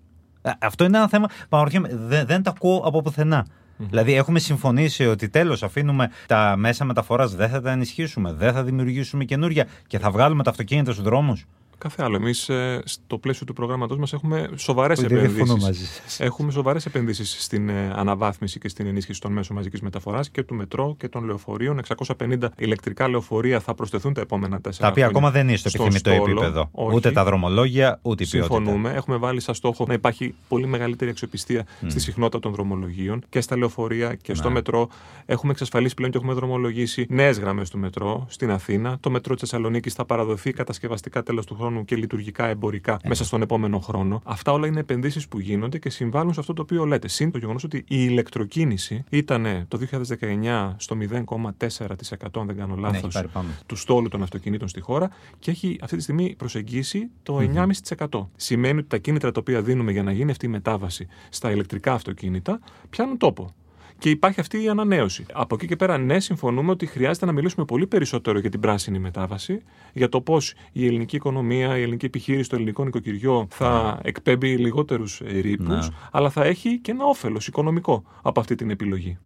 Αυτό είναι ένα θέμα που αναρωτιέμαι, δεν, δεν το ακούω από πουθενά. Δηλαδή, έχουμε συμφωνήσει ότι τέλος αφήνουμε τα μέσα μεταφοράς, δεν θα τα ενισχύσουμε, δεν θα δημιουργήσουμε καινούρια και θα βγάλουμε τα αυτοκίνητα στους δρόμους. Κάθε άλλο. Εμείς στο πλαίσιο του προγράμματός μας έχουμε σοβαρές Που δεν διαφωνώ επενδύσεις. μαζί σας. Έχουμε σοβαρές επενδύσεις στην ε, αναβάθμιση και στην ενίσχυση των μέσων μαζικής μεταφοράς και του μετρό και των λεωφορείων. 650 ηλεκτρικά λεωφορεία θα προσθεθούν τα επόμενα τέσσερα Τα οποία χρόνια ακόμα δεν είναι στο στον επιθυμητό στόλο. επίπεδο. Όχι. Ούτε τα δρομολόγια, ούτε η ποιότητα. Συμφωνούμε. Έχουμε βάλει σαν στόχο να υπάρχει πολύ μεγαλύτερη αξιοπιστία στη συχνότητα των δρομολογίων και στα λεωφορεία και στο Ναι. μετρό. Έχουμε εξασφαλίσει πλέον και έχουμε δρομολογήσει νέες γραμμές του μετρό στην Αθήνα. Το μετρό της Θεσσαλονίκης θα παραδοθεί κατασκευαστικά τέλος του χρόνου και λειτουργικά εμπορικά μέσα στον επόμενο χρόνο. Αυτά όλα είναι επενδύσεις που γίνονται και συμβάλλουν σε αυτό το οποίο λέτε. Συν το γεγονός ότι η ηλεκτροκίνηση ήταν το 2019 στο 0,4% αν δεν κάνω Ναι, λάθος έχει πάρει πάνω. του στόλου των αυτοκινήτων στη χώρα και έχει αυτή τη στιγμή προσεγγίσει το 9,5%. Σημαίνει ότι τα κίνητρα τα οποία δίνουμε για να γίνει αυτή η μετάβαση στα ηλεκτρικά αυτοκίνητα πιάνουν τόπο. Και υπάρχει αυτή η ανανέωση. Από εκεί και πέρα, ναι, συμφωνούμε ότι χρειάζεται να μιλήσουμε πολύ περισσότερο για την πράσινη μετάβαση, για το πώς η ελληνική οικονομία, η ελληνική επιχείρηση, το ελληνικό νοικοκυριό θα εκπέμπει λιγότερους ρήπους, Ναι. αλλά θα έχει και ένα όφελος οικονομικό από αυτή την επιλογή.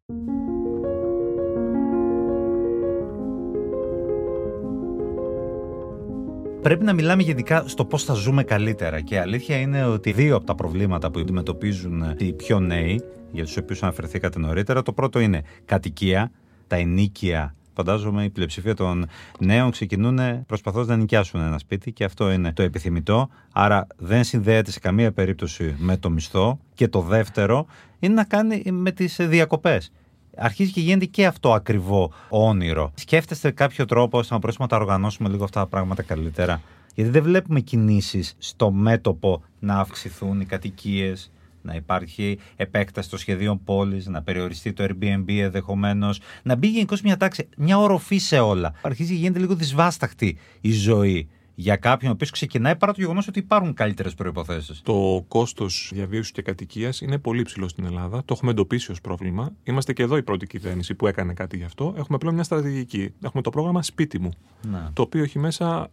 Πρέπει να μιλάμε γενικά στο πώς θα ζούμε καλύτερα. Και η αλήθεια είναι ότι δύο από τα προβλήματα που αντιμετωπίζουν οι πιο νέοι, για τους οποίους αναφερθήκατε νωρίτερα, το πρώτο είναι κατοικία, τα ενίκια φαντάζομαι η πλειοψηφία των νέων ξεκινούν προσπαθώντας να νοικιάσουν ένα σπίτι και αυτό είναι το επιθυμητό. Άρα δεν συνδέεται σε καμία περίπτωση με το μισθό. Και το δεύτερο είναι να κάνει με τις διακοπές. Αρχίζει και γίνεται και αυτό ακριβό όνειρο. Σκέφτεστε κάποιο τρόπο ώστε να μπορέσουμε να τα οργανώσουμε λίγο αυτά τα πράγματα καλύτερα; Γιατί δεν βλέπουμε κινήσεις στο μέτωπο να αυξηθούν οι κατοικίες, να υπάρχει επέκταση των σχεδίων πόλης, να περιοριστεί το Airbnb ενδεχομένως, να μπει γενικώς μια τάξη, μια οροφή σε όλα. Αρχίζει και γίνεται λίγο δυσβάσταχτη η ζωή για κάποιον ο οποίος ξεκινάει παρά το γεγονός ότι υπάρχουν καλύτερες προποθέσει. Το κόστος διαβίωσης και κατοικίας είναι πολύ ψηλό στην Ελλάδα. Το έχουμε εντοπίσει ως πρόβλημα. Είμαστε και εδώ η πρώτη κυβέρνηση που έκανε κάτι γι' αυτό. Έχουμε πλέον μια στρατηγική. Έχουμε το πρόγραμμα Σπίτι μου. Να. Το οποίο έχει μέσα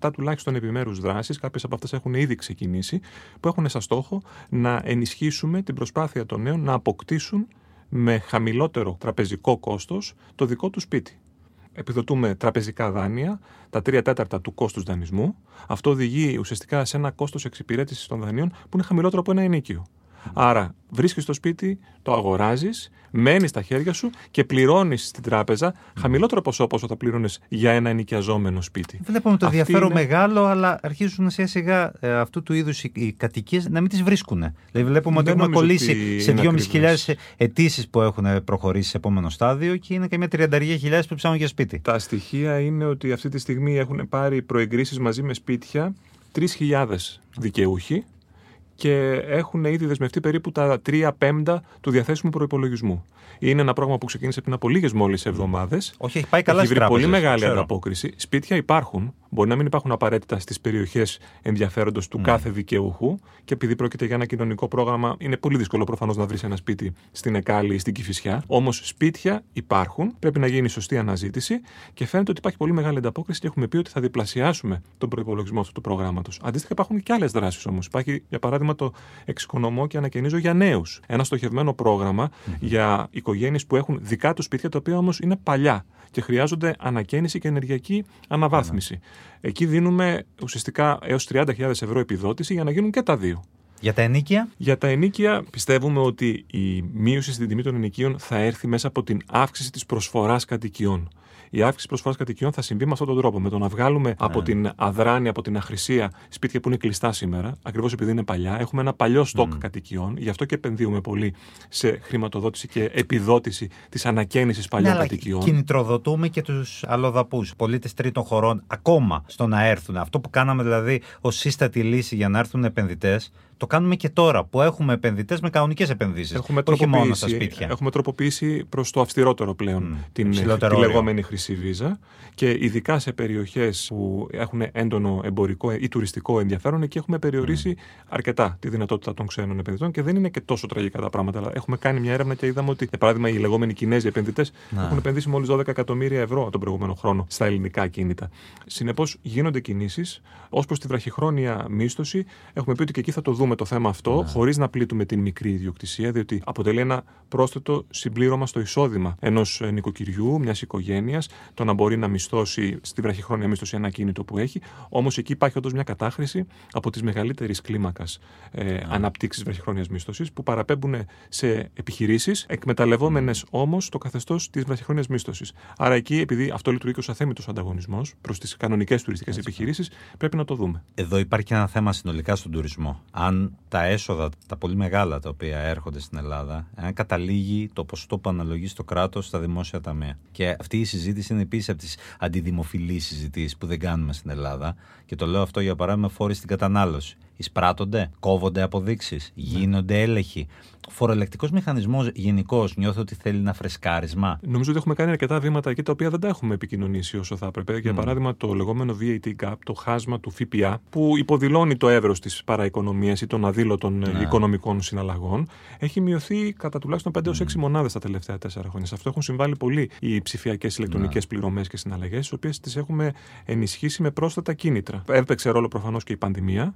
6-7 τουλάχιστον επιμέρους δράσεις. Κάποιες από αυτές έχουν ήδη ξεκινήσει. Που έχουν σαν στόχο να ενισχύσουμε την προσπάθεια των νέων να αποκτήσουν με χαμηλότερο τραπεζικό κόστος το δικό τους σπίτι επιδοτούμε τραπεζικά δάνεια, τα τρία τέταρτα του κόστους δανεισμού. Αυτό οδηγεί ουσιαστικά σε ένα κόστος εξυπηρέτησης των δανείων που είναι χαμηλότερο από ένα ενίκιο. Άρα βρίσκεις το σπίτι, το αγοράζεις, μένεις στα χέρια σου και πληρώνεις στην τράπεζα χαμηλότερο ποσό από όσο θα πλήρωνε για ένα ενοικιαζόμενο σπίτι. Βλέπουμε το Αυτή ενδιαφέρον είναι- μεγάλο, αλλά αρχίζουν σιγά σιγά ε, αυτού του είδους οι, οι κατοικίες να μην τις βρίσκουν. Δηλαδή, βλέπουμε ότι Δεν έχουμε νομίζω κολλήσει ότι σε είναι 2.500 αιτήσεις που έχουν προχωρήσει σε επόμενο στάδιο και είναι καμιά 30.000 που ψάχνουν για σπίτι. Τα στοιχεία είναι ότι αυτή τη στιγμή έχουν πάρει προεγκρίσεις μαζί με σπίτια 3.000 δικαιούχοι και έχουν ήδη δεσμευτεί περίπου τα 3 πέμπτα του διαθέσιμου προπολογισμού. Είναι ένα πρόγραμμα που ξεκίνησε πριν από λίγες μόλις εβδομάδες. Όχι, έχει πάει καλά Έχει στις βρει πολύ τράπεζες, μεγάλη ξέρω. ανταπόκριση. Σπίτια υπάρχουν. Μπορεί να μην υπάρχουν απαραίτητα στις περιοχές ενδιαφέροντος Ναι. του κάθε δικαιούχου. Και επειδή πρόκειται για ένα κοινωνικό πρόγραμμα, είναι πολύ δύσκολο προφανώς να βρεις ένα σπίτι στην Εκάλη ή στην Κυφυσιά. Όμως σπίτια υπάρχουν. Πρέπει να γίνει σωστή αναζήτηση. Και φαίνεται ότι υπάρχει πολύ μεγάλη ανταπόκριση και έχουμε πει ότι θα διπλασιάσουμε τον προπολογισμό αυτού του προγράμματος. Αντίστοιχα, υπάρχουν και άλλες δράσεις όμως. Υπάρχει, για παράδειγμα, το εξοικονομώ και ανακαινίζω για νέους. Ένα στοχευμένο πρόγραμμα για οικογένειες που έχουν δικά τους σπίτια, τα οποία όμως είναι παλιά και χρειάζονται ανακαίνιση και ενεργειακή αναβάθμιση. Εκεί δίνουμε ουσιαστικά έως 30.000 ευρώ επιδότηση για να γίνουν και τα δύο. Για τα ενίκια, Για τα ενίκια πιστεύουμε ότι η μείωση στην τιμή των ενοικίων θα έρθει μέσα από την αύξηση της προσφοράς κατοικιών. Η αύξηση προσφοράς κατοικιών θα συμβεί με αυτόν τον τρόπο. Με το να βγάλουμε από την αδράνεια, από την αχρησία σπίτια που είναι κλειστά σήμερα, ακριβώς επειδή είναι παλιά. Έχουμε ένα παλιό στόκ κατοικιών. Γι' αυτό και επενδύουμε πολύ σε χρηματοδότηση και επιδότηση της ανακαίνησης ναι, παλιών αλλά κατοικιών. κινητροδοτούμε και τους αλλοδαπούς, πολίτες τρίτων χωρών, ακόμα στο να έρθουν. Αυτό που κάναμε δηλαδή ως σύστατη λύση για να έρθουν επενδυτές, το κάνουμε και τώρα που έχουμε επενδυτές με κανονικές επενδύσεις. Έχουμε όχι μόνο στα τροποποιήσει, σπίτια. έχουμε τροποποιήσει προς το αυστηρότερο πλέον Μμ, την, υψηλότερο τη όριο. λεγόμενη χρυσή βίζα. Και ειδικά σε περιοχές που έχουν έντονο εμπορικό ή τουριστικό ενδιαφέρον, εκεί έχουμε περιορίσει αρκετά τη δυνατότητα των ξένων επενδυτών και δεν είναι και τόσο τραγικά τα πράγματα. Αλλά έχουμε κάνει μια έρευνα και είδαμε ότι, για παράδειγμα, οι λεγόμενοι Κινέζοι επενδυτές έχουν επενδύσει μόλις 12 εκατομμύρια ευρώ τον προηγούμενο χρόνο στα ελληνικά κίνητα. Συνεπώς, γίνονται κινήσεις. Ω προς τη βραχυχρόνια μίσθωση, έχουμε πει ότι και εκεί θα το δούμε το θέμα αυτό, χωρίς να πλήττουμε την μικρή ιδιοκτησία, διότι αποτελεί ένα πρόσθετο συμπλήρωμα στο εισόδημα ενός νοικοκυριού, μιας οικογένειας, το να μπορεί να μισθώσει στη βραχυχρόνια μίσθωση ένα κίνητο που έχει. Όμως εκεί υπάρχει όντως μια κατάχρηση από τη μεγαλύτερης κλίμακας ε, αναπτύξη βραχυχρόνιας μίσθωσης που παραπέμπουν σε επιχειρήσεις, εκμεταλλευόμενες όμως το καθεστώς της βραχυχρόνιας μίσθωσης. Άρα εκεί, επειδή αυτό λειτουργεί και ως αθέμητος ανταγωνισμός προς τις κανονικές τουριστικές επιχειρήσεις, πρέπει να το δούμε. Εδώ υπάρχει και ένα θέμα συνολικά στον τουρισμό. Αν τα έσοδα, τα πολύ μεγάλα τα οποία έρχονται στην Ελλάδα, αν καταλήγει το ποσοστό που αναλογεί στο κράτος στα δημόσια ταμεία. Και αυτή η συζήτηση είναι επίσης από τις αντιδημοφιλείς συζητήσεις που δεν κάνουμε στην Ελλάδα. Και το λέω αυτό για παράδειγμα φόροι στην κατανάλωση. Εισπράττονται, κόβονται αποδείξεις, γίνονται έλεγχοι. Ο φοροελεκτικός μηχανισμός γενικώς νιώθω ότι θέλει ένα φρεσκάρισμα. Νομίζω ότι έχουμε κάνει αρκετά βήματα εκεί τα οποία δεν τα έχουμε επικοινωνήσει όσο θα έπρεπε. Για παράδειγμα, το λεγόμενο VAT gap, το χάσμα του ΦΠΑ, που υποδηλώνει το εύρος της παραοικονομίας ή των αδήλωτων ε, οικονομικών συναλλαγών, έχει μειωθεί κατά τουλάχιστον 5 έως 6 μονάδες τα τελευταία 4 χρόνια. Σε αυτό έχουν συμβάλει πολύ οι ψηφιακές ηλεκτρονικές πληρωμές και συναλλαγές, τι οποίες τις έχουμε ενισχύσει με πρόσθετα κίνητρα. Έπαιξε ρόλο προφανώς και η πανδημία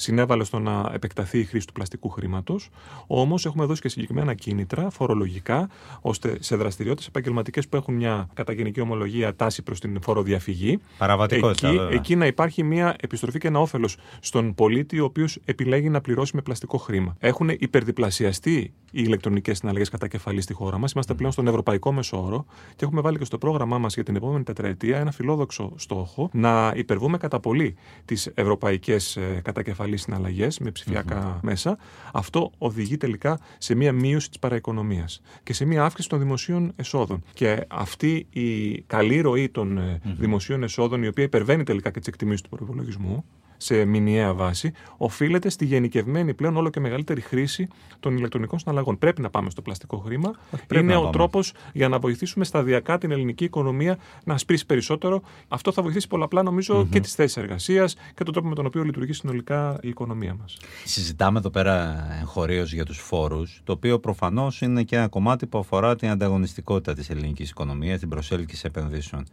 συνέβαλε στο να επεκταθεί η χρήση του πλαστικού χρήματος. Όμως έχουμε δώσει και συγκεκριμένα κίνητρα φορολογικά, ώστε σε δραστηριότητες επαγγελματικές που έχουν μια κατά γενική ομολογία τάση προς την φοροδιαφυγή. Παραβατικότητα. Εκεί, βέβαια. εκεί να υπάρχει μια επιστροφή και ένα όφελος στον πολίτη, ο οποίος επιλέγει να πληρώσει με πλαστικό χρήμα. Έχουν υπερδιπλασιαστεί οι ηλεκτρονικές συναλλαγές κατά κεφαλής στη χώρα μας. Είμαστε πλέον στον ευρωπαϊκό μεσόωρο και έχουμε βάλει και στο πρόγραμμά μας για την επόμενη τετραετία ένα φιλόδοξο στόχο να υπερβούμε κατά πολύ τις ευρωπαϊκές κατά κεφαλή συναλλαγές με ψηφιακά μέσα. Αυτό οδηγεί τελικά σε μια μείωση της παραοικονομίας και σε μια αύξηση των δημοσίων εσόδων. Και αυτή η καλή ροή των ε, δημοσίων εσόδων, η οποία υπερβαίνει τελικά και τις εκτιμήσεις του προπολογισμού, σε μηνιαία βάση, οφείλεται στη γενικευμένη πλέον όλο και μεγαλύτερη χρήση των ηλεκτρονικών συναλλαγών. Πρέπει να πάμε στο πλαστικό χρήμα. πρέπει Είναι να ο πάμε. τρόπος για να βοηθήσουμε σταδιακά την ελληνική οικονομία να σπρίσει περισσότερο. Αυτό θα βοηθήσει πολλαπλά, νομίζω, και τις θέσεις εργασίας και τον τρόπο με τον οποίο λειτουργεί συνολικά η οικονομία μας. Συζητάμε εδώ πέρα εγχωρίως για τους φόρους, το οποίο προφανώς είναι και ένα κομμάτι που αφορά την ανταγωνιστικότητα της ελληνικής οικονομίας, την προσέλκυση επενδύσεων.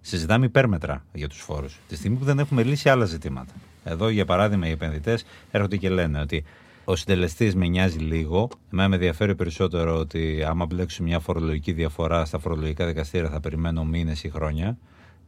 Συζητάμε υπέρμετρα για τους φόρους, τη στιγμή που δεν έχουμε λύσει άλλα ζητήματα. Εδώ, για παράδειγμα, οι επενδυτές έρχονται και λένε ότι ο συντελεστής με νοιάζει λίγο. Εμένα με ενδιαφέρει περισσότερο ότι άμα μπλέξουμε μια φορολογική διαφορά στα φορολογικά δικαστήρια θα περιμένω μήνες ή χρόνια.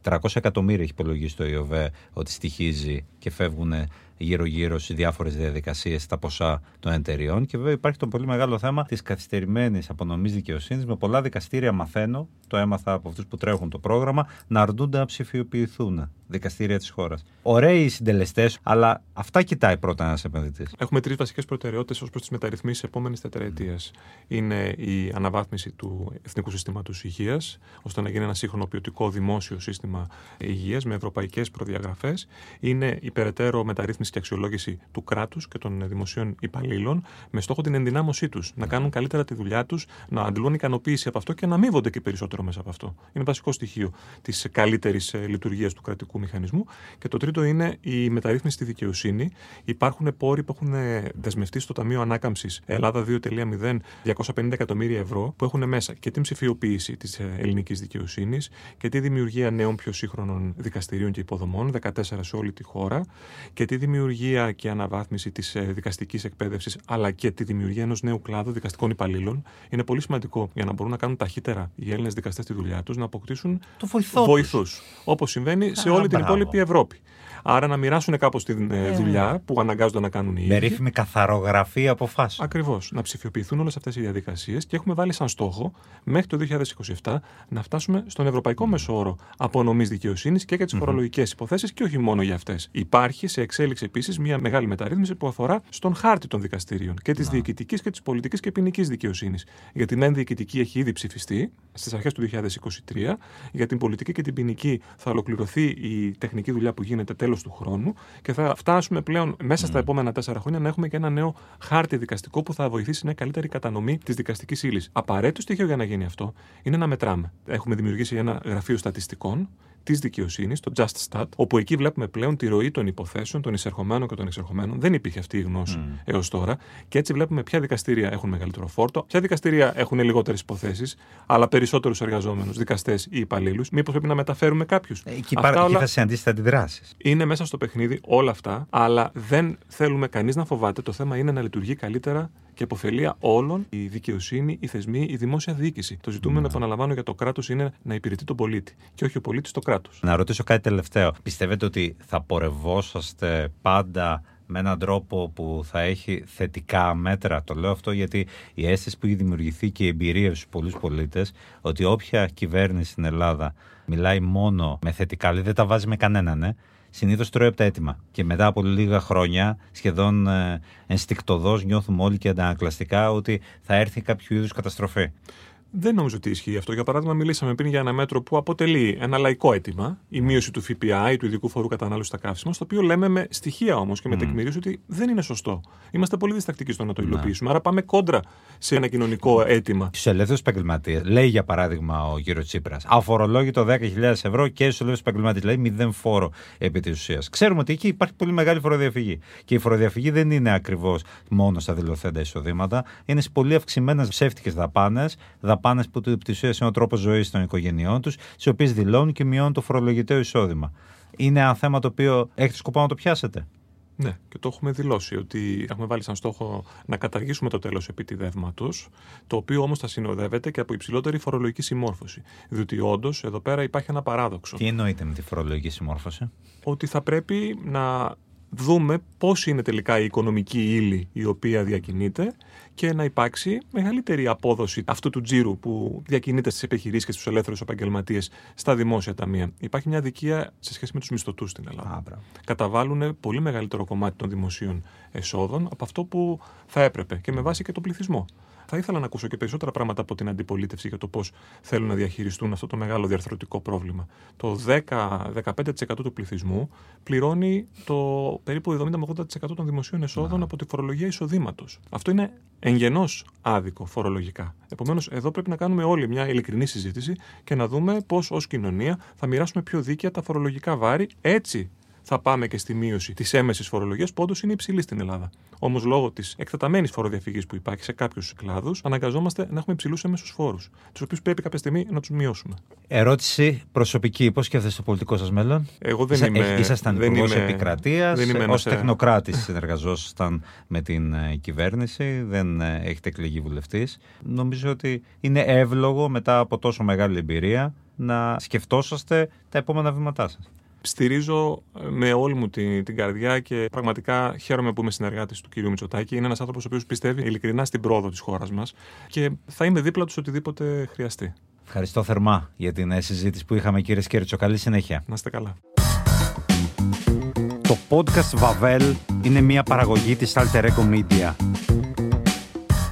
300 εκατομμύρια έχει υπολογίσει το ΙΟΒΕ ότι στοιχίζει και φεύγουν γύρω-γύρω σε διάφορες διαδικασίες στα ποσά των εταιριών. Και βέβαια υπάρχει το πολύ μεγάλο θέμα της καθυστερημένης απονομής δικαιοσύνης. Με πολλά δικαστήρια μαθαίνω, το έμαθα από αυτούς που τρέχουν το πρόγραμμα, να αρνούνται να ψηφιοποιηθούν δικαστήρια της χώρας. Ωραίοι οι συντελεστές, αλλά αυτά κοιτάει πρώτα ένας επενδυτής. Έχουμε τρεις βασικές προτεραιότητες ως προς τις μεταρρυθμίσεις επόμενης τετραετίας. Είναι η αναβάθμιση του Εθνικού Συστήματος Υγείας, ώστε να γίνει ένα σύγχρονο ποιοτικό δημόσιο σύστημα υγείας με ευρωπαϊκές προδιαγραφές. Είναι η περαιτέρω μεταρρύθμιση και αξιολόγηση του κράτους και των δημοσίων υπαλλήλων, με στόχο την ενδυνάμωσή τους, να κάνουν καλύτερα τη δουλειά τους, να αντλούν ικανοποίηση από αυτό και να αμείβονται και περισσότερο μέσα από αυτό. Είναι βασικό στοιχείο της καλύτερης λειτουργίας του κρατικού μηχανισμού. Και το τρίτο είναι η μεταρρύθμιση στη δικαιοσύνη. Υπάρχουν πόροι που έχουν ε, δεσμευτεί στο Ταμείο Ανάκαμψης Ελλάδα 2.0 250 εκατομμύρια ευρώ που έχουν μέσα και την ψηφιοποίηση της ελληνικής δικαιοσύνης και τη δημιουργία νέων πιο σύγχρονων δικαστηρίων και υποδομών, 14 σε όλη τη χώρα, και τη δημιουργία και αναβάθμιση της δικαστικής εκπαίδευσης, αλλά και τη δημιουργία ενός νέου κλάδου δικαστικών υπαλλήλων. Είναι πολύ σημαντικό για να μπορούν να κάνουν ταχύτερα οι Έλληνες δικαστές τη δουλειά τους να αποκτήσουν Το βοηθό τους. βοηθούς. Όπως συμβαίνει σε Α, όλη την μπράβο. υπόλοιπη Ευρώπη. Άρα να μοιράσουν κάπως τη ε, δουλειά που αναγκάζονται να κάνουν οι Με ίδιοι. ρύθμη καθαρογραφή αποφάσεων. Ακριβώς. Να ψηφιοποιηθούν όλες αυτές οι διαδικασίες και έχουμε βάλει σαν στόχο μέχρι το 2027 να φτάσουμε στον ευρωπαϊκό μεσόωρο απονομής δικαιοσύνης και για τις φορολογικές υποθέσεις και όχι μόνο για αυτές. Υπάρχει σε εξέλιξη επίσης μια μεγάλη μεταρρύθμιση που αφορά στον χάρτη των δικαστηρίων και της διοικητικής και της πολιτικής και ποινικής δικαιοσύνης. Για την ενδιοικητική έχει ήδη ψηφιστεί στις αρχές του 2023. Για την πολιτική και την ποινική θα ολοκληρωθεί η τεχνική δουλειά που γίνεται τέλος του χρόνου και θα φτάσουμε πλέον μέσα στα επόμενα τέσσερα χρόνια να έχουμε και ένα νέο χάρτη δικαστικό που θα βοηθήσει μια καλύτερη κατανομή της δικαστικής ύλης. Απαραίτητο στοιχείο για να γίνει αυτό είναι να μετράμε. Έχουμε δημιουργήσει ένα γραφείο στατιστικών της δικαιοσύνης, το Just Stat, όπου εκεί βλέπουμε πλέον τη ροή των υποθέσεων, των εισερχομένων και των εξερχομένων. Δεν υπήρχε αυτή η γνώση mm. έως τώρα. Και έτσι βλέπουμε ποια δικαστήρια έχουν μεγαλύτερο φόρτο, ποια δικαστήρια έχουν λιγότερες υποθέσεις, αλλά περισσότερους εργαζόμενους, δικαστές ή υπαλλήλους. Μήπως πρέπει να μεταφέρουμε κάποιους. Εκεί, πάρα, εκεί θα συναντήσετε αντιδράσεις. Είναι μέσα στο παιχνίδι όλα αυτά, αλλά δεν θέλουμε κανείς να φοβάται. Το θέμα είναι να λειτουργεί καλύτερα και υποφελία όλων η δικαιοσύνη, οι θεσμοί, η δημόσια διοίκηση. Το ζητούμενο, επαναλαμβάνω, για το κράτος είναι να υπηρετεί τον πολίτη και όχι ο πολίτης το κράτος. Να ρωτήσω κάτι τελευταίο. Πιστεύετε ότι θα πορευόσαστε πάντα με έναν τρόπο που θα έχει θετικά μέτρα; Το λέω αυτό γιατί η αίσθηση που έχει δημιουργηθεί και η εμπειρία στους πολλούς πολίτες ότι όποια κυβέρνηση στην Ελλάδα μιλάει μόνο με θετικά, δηλαδή δεν τα βάζει με κανέναν, ε, συνήθως τρώει από τα έτοιμα. Και μετά από λίγα χρόνια, σχεδόν ε, ενστικτοδός, νιώθουμε όλοι και αντανακλαστικά ότι θα έρθει κάποιο είδους καταστροφή. Δεν νομίζω ότι ισχύει αυτό. Για παράδειγμα, μιλήσαμε πριν για ένα μέτρο που αποτελεί ένα λαϊκό αίτημα, η μείωση του ΦΠΑ ή του ειδικού φόρου κατανάλωσης στα καύσιμα, στο οποίο λέμε με στοιχεία όμως και με τεκμηρίωση ότι δεν είναι σωστό. Είμαστε πολύ διστακτικοί στο να το υλοποιήσουμε. Άρα πάμε κόντρα σε ένα κοινωνικό αίτημα. Στους ελεύθερους επαγγελματίες, λέει για παράδειγμα ο κύριος Τσίπρας, αφορολόγητο 10.000 ευρώ και στους ελεύθερους επαγγελματίες, δηλαδή μηδέν φόρο επί της ουσίας. Ξέρουμε ότι εκεί υπάρχει πολύ μεγάλη φοροδιαφυγή. Και η φοροδιαφυγή δεν είναι ακριβώς μόνο στα δηλωθέντα εισοδήματα, είναι σε πολύ αυξημένες ψεύτικες δαπάνες, δαπάνες που επί τη ουσία είναι ο τρόπος ζωής των οικογενειών τους, τις οποίες δηλώνουν και μειώνουν το φορολογητέο εισόδημα. Είναι ένα θέμα το οποίο έχετε σκοπό να το πιάσετε; Ναι, και το έχουμε δηλώσει ότι έχουμε βάλει σαν στόχο να καταργήσουμε το τέλος επιτιδεύματος, το οποίο όμως θα συνοδεύεται και από υψηλότερη φορολογική συμμόρφωση. Διότι όντως εδώ πέρα υπάρχει ένα παράδοξο. Τι εννοείται με τη φορολογική συμμόρφωση; Ότι θα πρέπει να δούμε πώς είναι τελικά η οικονομική ύλη η οποία διακινείται και να υπάρξει μεγαλύτερη απόδοση αυτού του τζίρου που διακινείται στις επιχειρήσεις και στους ελεύθερους επαγγελματίες στα δημόσια ταμεία. Υπάρχει μια αδικία σε σχέση με τους μισθωτούς στην Ελλάδα. Α, Καταβάλουν πολύ μεγαλύτερο κομμάτι των δημοσίων εσόδων από αυτό που θα έπρεπε και με βάση και τον πληθυσμό. Θα ήθελα να ακούσω και περισσότερα πράγματα από την αντιπολίτευση για το πώς θέλουν να διαχειριστούν αυτό το μεγάλο διαρθρωτικό πρόβλημα. Το 10-15% του πληθυσμού πληρώνει το περίπου 70-80% των δημοσίων εσόδων από τη φορολογία εισοδήματος. Αυτό είναι εγγενώς άδικο φορολογικά. Επομένως, εδώ πρέπει να κάνουμε όλοι μια ειλικρινή συζήτηση και να δούμε πώς ως κοινωνία θα μοιράσουμε πιο δίκαια τα φορολογικά βάρη. Έτσι θα πάμε και στη μείωση της έμεσης φορολογίας που όντως είναι υψηλή στην Ελλάδα. Όμως λόγω της εκτεταμένης φοροδιαφυγής που υπάρχει σε κάποιους κλάδους, αναγκαζόμαστε να έχουμε υψηλούς έμεσους φόρους, τους οποίους πρέπει κάποια στιγμή να τους μειώσουμε. Ερώτηση προσωπική. Πώ σκέφτεστε το πολιτικό σας μέλλον, Εγώ δεν Ίσα- είμαι. ε, Ήσασταν δεν υπουργός είμαι- επικρατείας. δεν είμαι Ω ένας, ε, τεχνοκράτης συνεργαζόσασταν με την ε, κυβέρνηση. Δεν ε, έχετε εκλεγεί βουλευτής. Νομίζω ότι είναι εύλογο μετά από τόσο μεγάλη εμπειρία να σκεφτόσαστε τα επόμενα βήματά σας. Στηρίζω ε, με όλη μου την, την καρδιά και πραγματικά χαίρομαι που είμαι συνεργάτης του κ. Μητσοτάκη. Είναι ένας άνθρωπος ο οποίος πιστεύει ειλικρινά στην πρόοδο της χώρας μας και θα είμαι δίπλα τους σε οτιδήποτε χρειαστεί. Ευχαριστώ θερμά για την ε, συζήτηση που είχαμε, κύριε Σκέρτσο. Καλή συνέχεια. Να είστε καλά. Το podcast Vavel είναι μια παραγωγή της Alter Ego Media.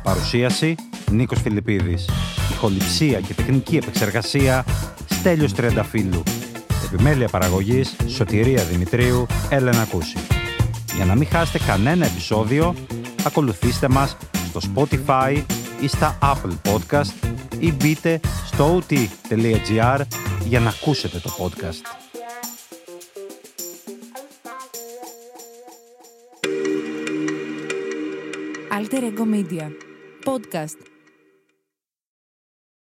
Παρουσίαση Νίκος Φιλιππίδης. Ηχοληψία και τεχνική επεξεργασία Στέλιος Τριανταφύλου. Επιμέλεια παραγωγής Σωτηρία Δημητρίου Έλενα Κούση. Για να μην χάσετε κανένα επεισόδιο, ακολουθήστε μας στο Spotify ή στα Apple Podcast ή μπείτε στο ot.gr για να ακούσετε το podcast. Alter Ego Media. Podcast.